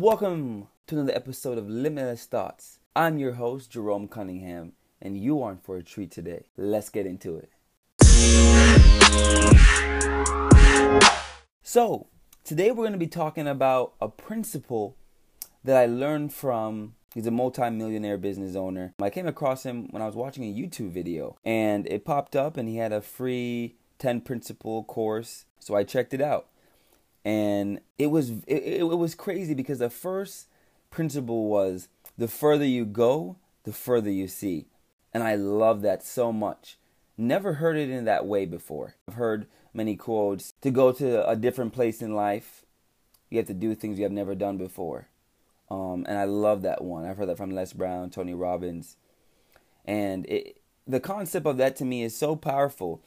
Welcome to another episode of Limitless Thoughts. I'm your host, Jerome Cunningham, and you aren't for a treat today. Let's get into it. So, today we're going to be talking about a principle that I learned from He's a multi-millionaire business owner. I came across him when I was watching a YouTube video and it popped up and he had a free 10 principle course. So I checked it out. And it was it, it, was crazy because the first principle was the further you go, the further you see. And I love that so much. Never heard it in that way before. I've heard many quotes to go to a different place in life, you have to do things you have never done before. Um, and I love that one. I've heard that from Les Brown, Tony Robbins. And it, the concept of that to me is so powerful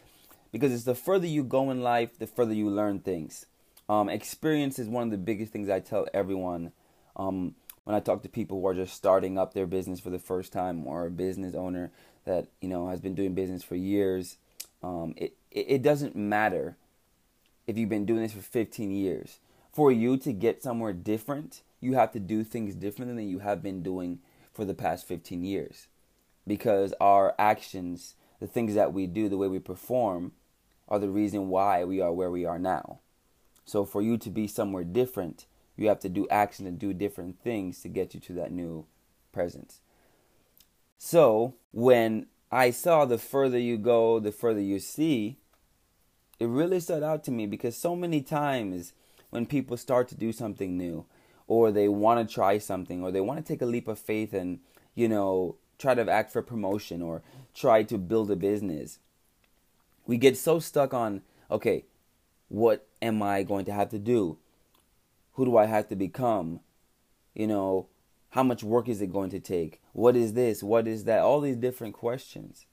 because it's the further you go in life, the further you learn things. Um, experience is one of the biggest things I tell everyone um, when I talk to people who are just starting up their business for the first time or a business owner that you know has been doing business for years. Um, it, it doesn't matter if you've been doing this for 15 years. For you to get somewhere different, you have to do things differently than you have been doing for the past 15 years. Because our actions, the things that we do, the way we perform, are the reason why we are where we are now. So for you to be somewhere different, you have to do action and do different things to get you to that new presence. So when I saw the further you go, the further you see, it really stood out to me because so many times when people start to do something new, or they want to try something or they want to take a leap of faith and you know try to act for promotion or try to build a business we get so stuck on okay what am i going to have to do? Who do i have to become? You know how much work is it going to take? What is this? What is that? All these different questions.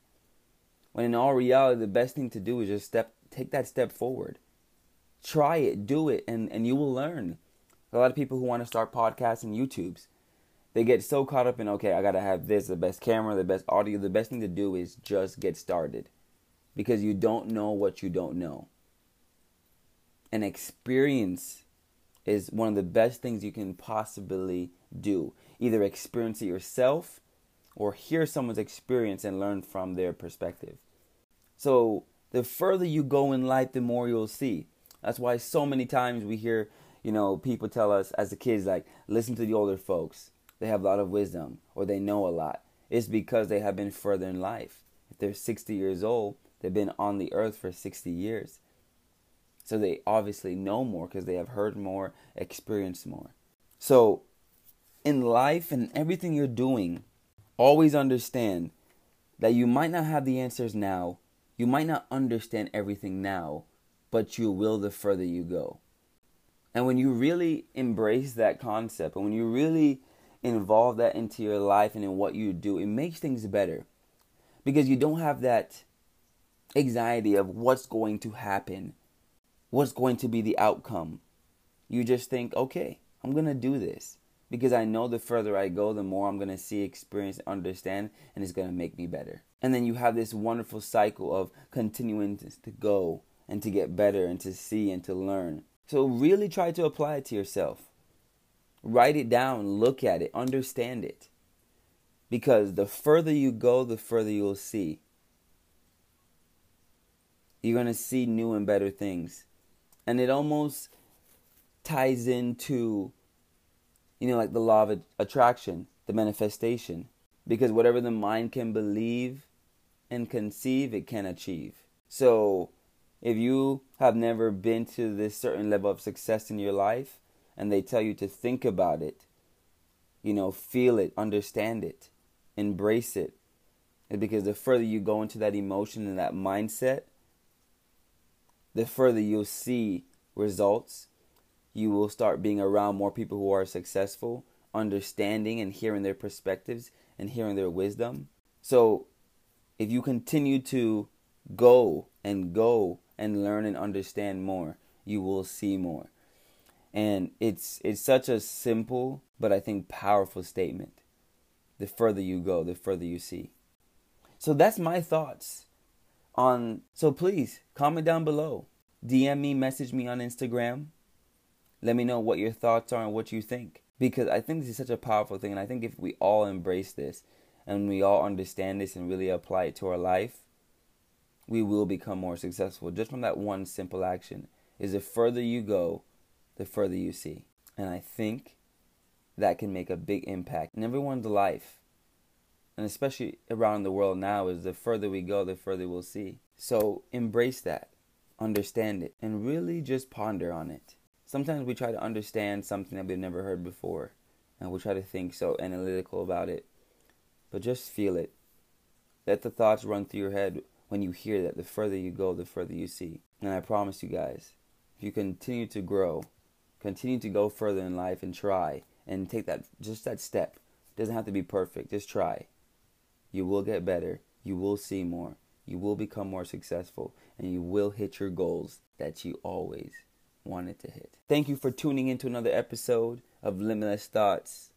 When in all reality the best thing to do is just step take that step forward. Try it. Do it. And and you will learn. A lot of people who want to start podcasts and YouTubes, they get so caught up in okay, I gotta have this, the best camera, the best audio. The best thing to do is just get started, because you don't know what you don't know. And experience is one of the best things you can possibly do. Either experience it yourself or hear someone's experience and learn from their perspective. So, the further you go in life, the more you'll see. That's why so many times we hear you know, people tell us as the kids, like, listen to the older folks. They have a lot of wisdom or they know a lot. It's because they have been further in life. If they're 60 years old, they've been on the earth for 60 years. So they obviously know more because they have heard more, experienced more. So in life and everything you're doing, always understand that you might not have the answers now. You might not understand everything now, but you will the further you go. And when you really embrace that concept and when you really involve that into your life and in what you do, it makes things better. Because you don't have that anxiety of what's going to happen, what's going to be the outcome. You just think, okay, I'm going to do this. Because I know the further I go, the more I'm going to see, experience, understand, and it's going to make me better. And then you have this wonderful cycle of continuing to go and to get better and to see and to learn. So really try to apply it to yourself. Write it down, look at it, understand it. Because the further you go, the further you'll see. You're going to see new and better things. And it almost ties into, you know, like the law of attraction, the manifestation. Because whatever the mind can believe and conceive, it can achieve. So if you have never been to this certain level of success in your life and they tell you to think about it, you know, feel it, understand it, embrace it, because the further you go into that emotion and that mindset, the further you'll see results. You will start being around more people who are successful, understanding and hearing their perspectives and hearing their wisdom. So, if you continue to go and go and learn and understand more, you will see more. And it's it's such a simple but I think powerful statement. The further you go, the further you see. So that's my thoughts on so please comment down below. DM me, message me on Instagram. Let me know what your thoughts are and what you think. Because I think this is such a powerful thing. And I think if we all embrace this and we all understand this and really apply it to our life, we will become more successful just from that one simple action. Is the further you go, the further you see. And I think that can make a big impact in everyone's life. And especially around the world now, is the further we go, the further we'll see. So embrace that, understand it, and really just ponder on it. Sometimes we try to understand something that we've never heard before, and we try to think so analytical about it. But just feel it. Let the thoughts run through your head when you hear that. The further you go, the further you see. And I promise you guys, if you continue to grow, continue to go further in life and try and take that just that step. It doesn't have to be perfect. Just try. You will get better. You will see more. You will become more successful and you will hit your goals that you always wanted to hit. Thank you for tuning into another episode of Limitless Thoughts.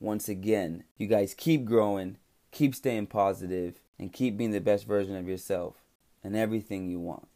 Once again, you guys keep growing, keep staying positive, and keep being the best version of yourself and everything you want.